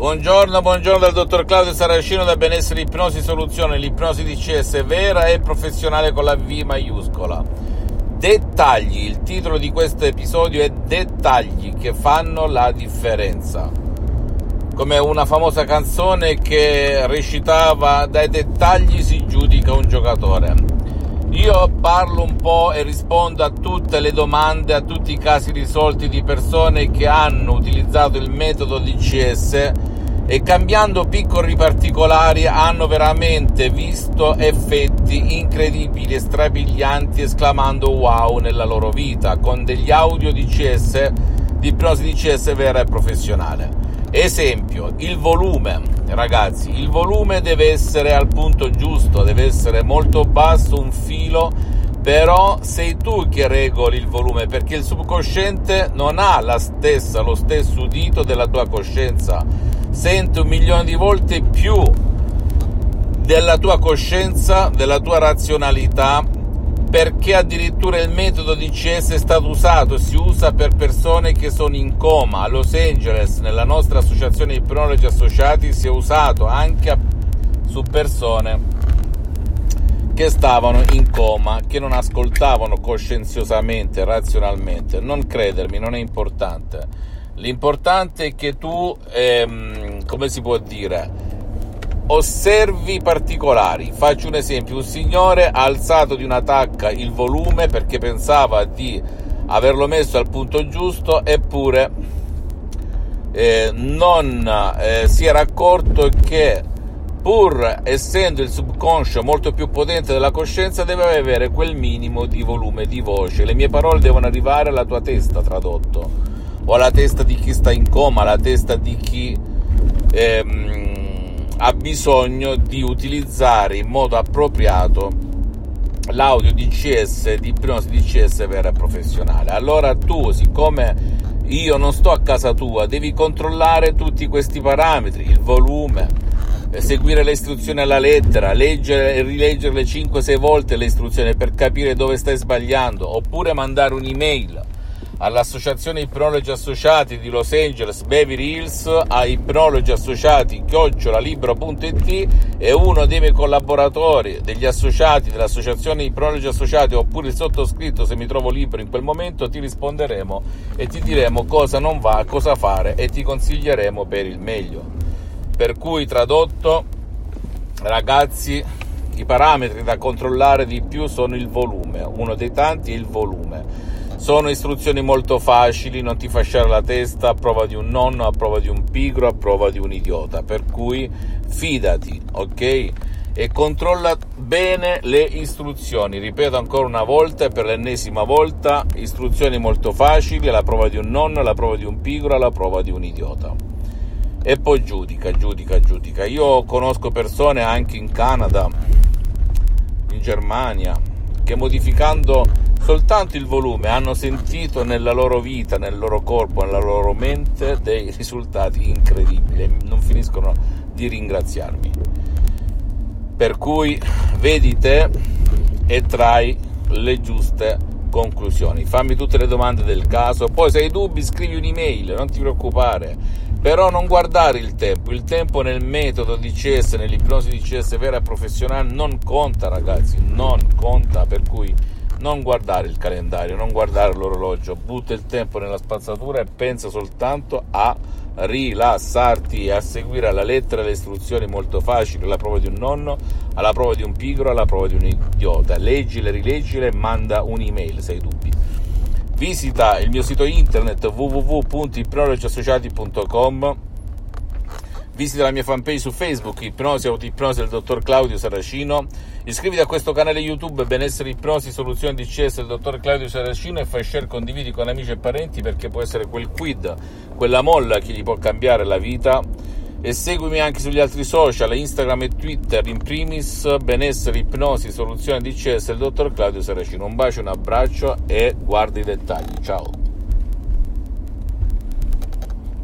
Buongiorno, buongiorno dal dottor Claudio Saracino da Benessere Ipnosi Soluzione, l'ipnosi DCS vera e professionale con la V maiuscola. Dettagli, il titolo di questo episodio è Dettagli che fanno la differenza. Come una famosa canzone che recitava dai dettagli si giudica un giocatore. Io parlo un po' e rispondo a tutte le domande, a tutti i casi risolti di persone che hanno utilizzato il metodo DCS e cambiando piccoli particolari hanno veramente visto effetti incredibili e strabilianti esclamando wow nella loro vita con degli audio DCS di ipnosi DCS vera e professionale. Esempio, il volume, ragazzi, il volume deve essere al punto giusto, deve essere molto basso, un filo, però sei tu che regoli il volume perché il subconsciente non ha la stessa, lo stesso udito della tua coscienza, sente un milione di volte più della tua coscienza, della tua razionalità perché addirittura il metodo DCS è stato usato, si usa per persone che sono in coma. A Los Angeles, nella nostra associazione ipnologi associati, si è usato anche su persone che stavano in coma, che non ascoltavano coscienziosamente, razionalmente. Non credermi, non è importante. L'importante è che tu, ehm, come si può dire, osservi particolari. Faccio un esempio: un signore ha alzato di una tacca il volume perché pensava di averlo messo al punto giusto, eppure eh, non eh, si era accorto che pur essendo il subconscio molto più potente della coscienza deve avere quel minimo di volume di voce. Le mie parole devono arrivare alla tua testa tradotto o alla testa di chi sta in coma, alla testa di chi ehm, ha bisogno di utilizzare in modo appropriato l'audio DCS di ipnosi DCS vera e professionale. Allora tu, siccome io non sto a casa tua, devi controllare tutti questi parametri, il volume, seguire le istruzioni alla lettera, leggere e rileggere 5-6 volte le istruzioni per capire dove stai sbagliando, oppure mandare un'email all'Associazione Ipnologi Associati di Los Angeles Beverly Hills a ipnologi associati chiocciolalibro.it e uno dei miei collaboratori degli associati dell'Associazione Ipnologi Associati oppure il sottoscritto se mi trovo libero in quel momento ti risponderemo e ti diremo cosa non va, cosa fare e ti consiglieremo per il meglio. Per cui tradotto ragazzi i parametri da controllare di più sono il volume, uno dei tanti è il volume sono istruzioni molto facili, non ti fasciare la testa a prova di un nonno, a prova di un pigro, a prova di un idiota. Per cui fidati, ok? E controlla bene le istruzioni. Ripeto ancora una volta e per l'ennesima volta: istruzioni molto facili alla prova di un nonno, alla prova di un pigro, alla prova di un idiota. E poi giudica, giudica, giudica. Io conosco persone anche in Canada, in Germania, che modificando soltanto il volume hanno sentito nella loro vita, nel loro corpo, nella loro mente dei risultati incredibili non finiscono di ringraziarmi. Per cui vedi te e trai le giuste conclusioni. Fammi tutte le domande del caso, poi se hai dubbi scrivi un'email, non ti preoccupare. Però non guardare il tempo, il tempo nel metodo di CS, nell'ipnosi di CS vera e professionale non conta ragazzi, non conta, per cui non guardare il calendario, non guardare l'orologio, butta il tempo nella spazzatura e pensa soltanto a rilassarti e a seguire alla lettera le istruzioni molto facili, alla prova di un nonno, alla prova di un pigro, alla prova di un idiota. Leggile, rileggile e manda un'email se hai dubbi. Visita il mio sito internet www.ipnologiassociati.com Visita la mia fanpage su Facebook, Ipnosi Autoipnosi del dottor Claudio Saracino. Iscriviti a questo canale YouTube Benessere Ipnosi Soluzione DCS del dottor Claudio Saracino e fai share, condividi con amici e parenti perché può essere quel quid, quella molla che gli può cambiare la vita. E seguimi anche sugli altri social, Instagram e Twitter, in primis Benessere Ipnosi Soluzione DCS del dottor Claudio Saracino. Un bacio, un abbraccio e guarda i dettagli. Ciao!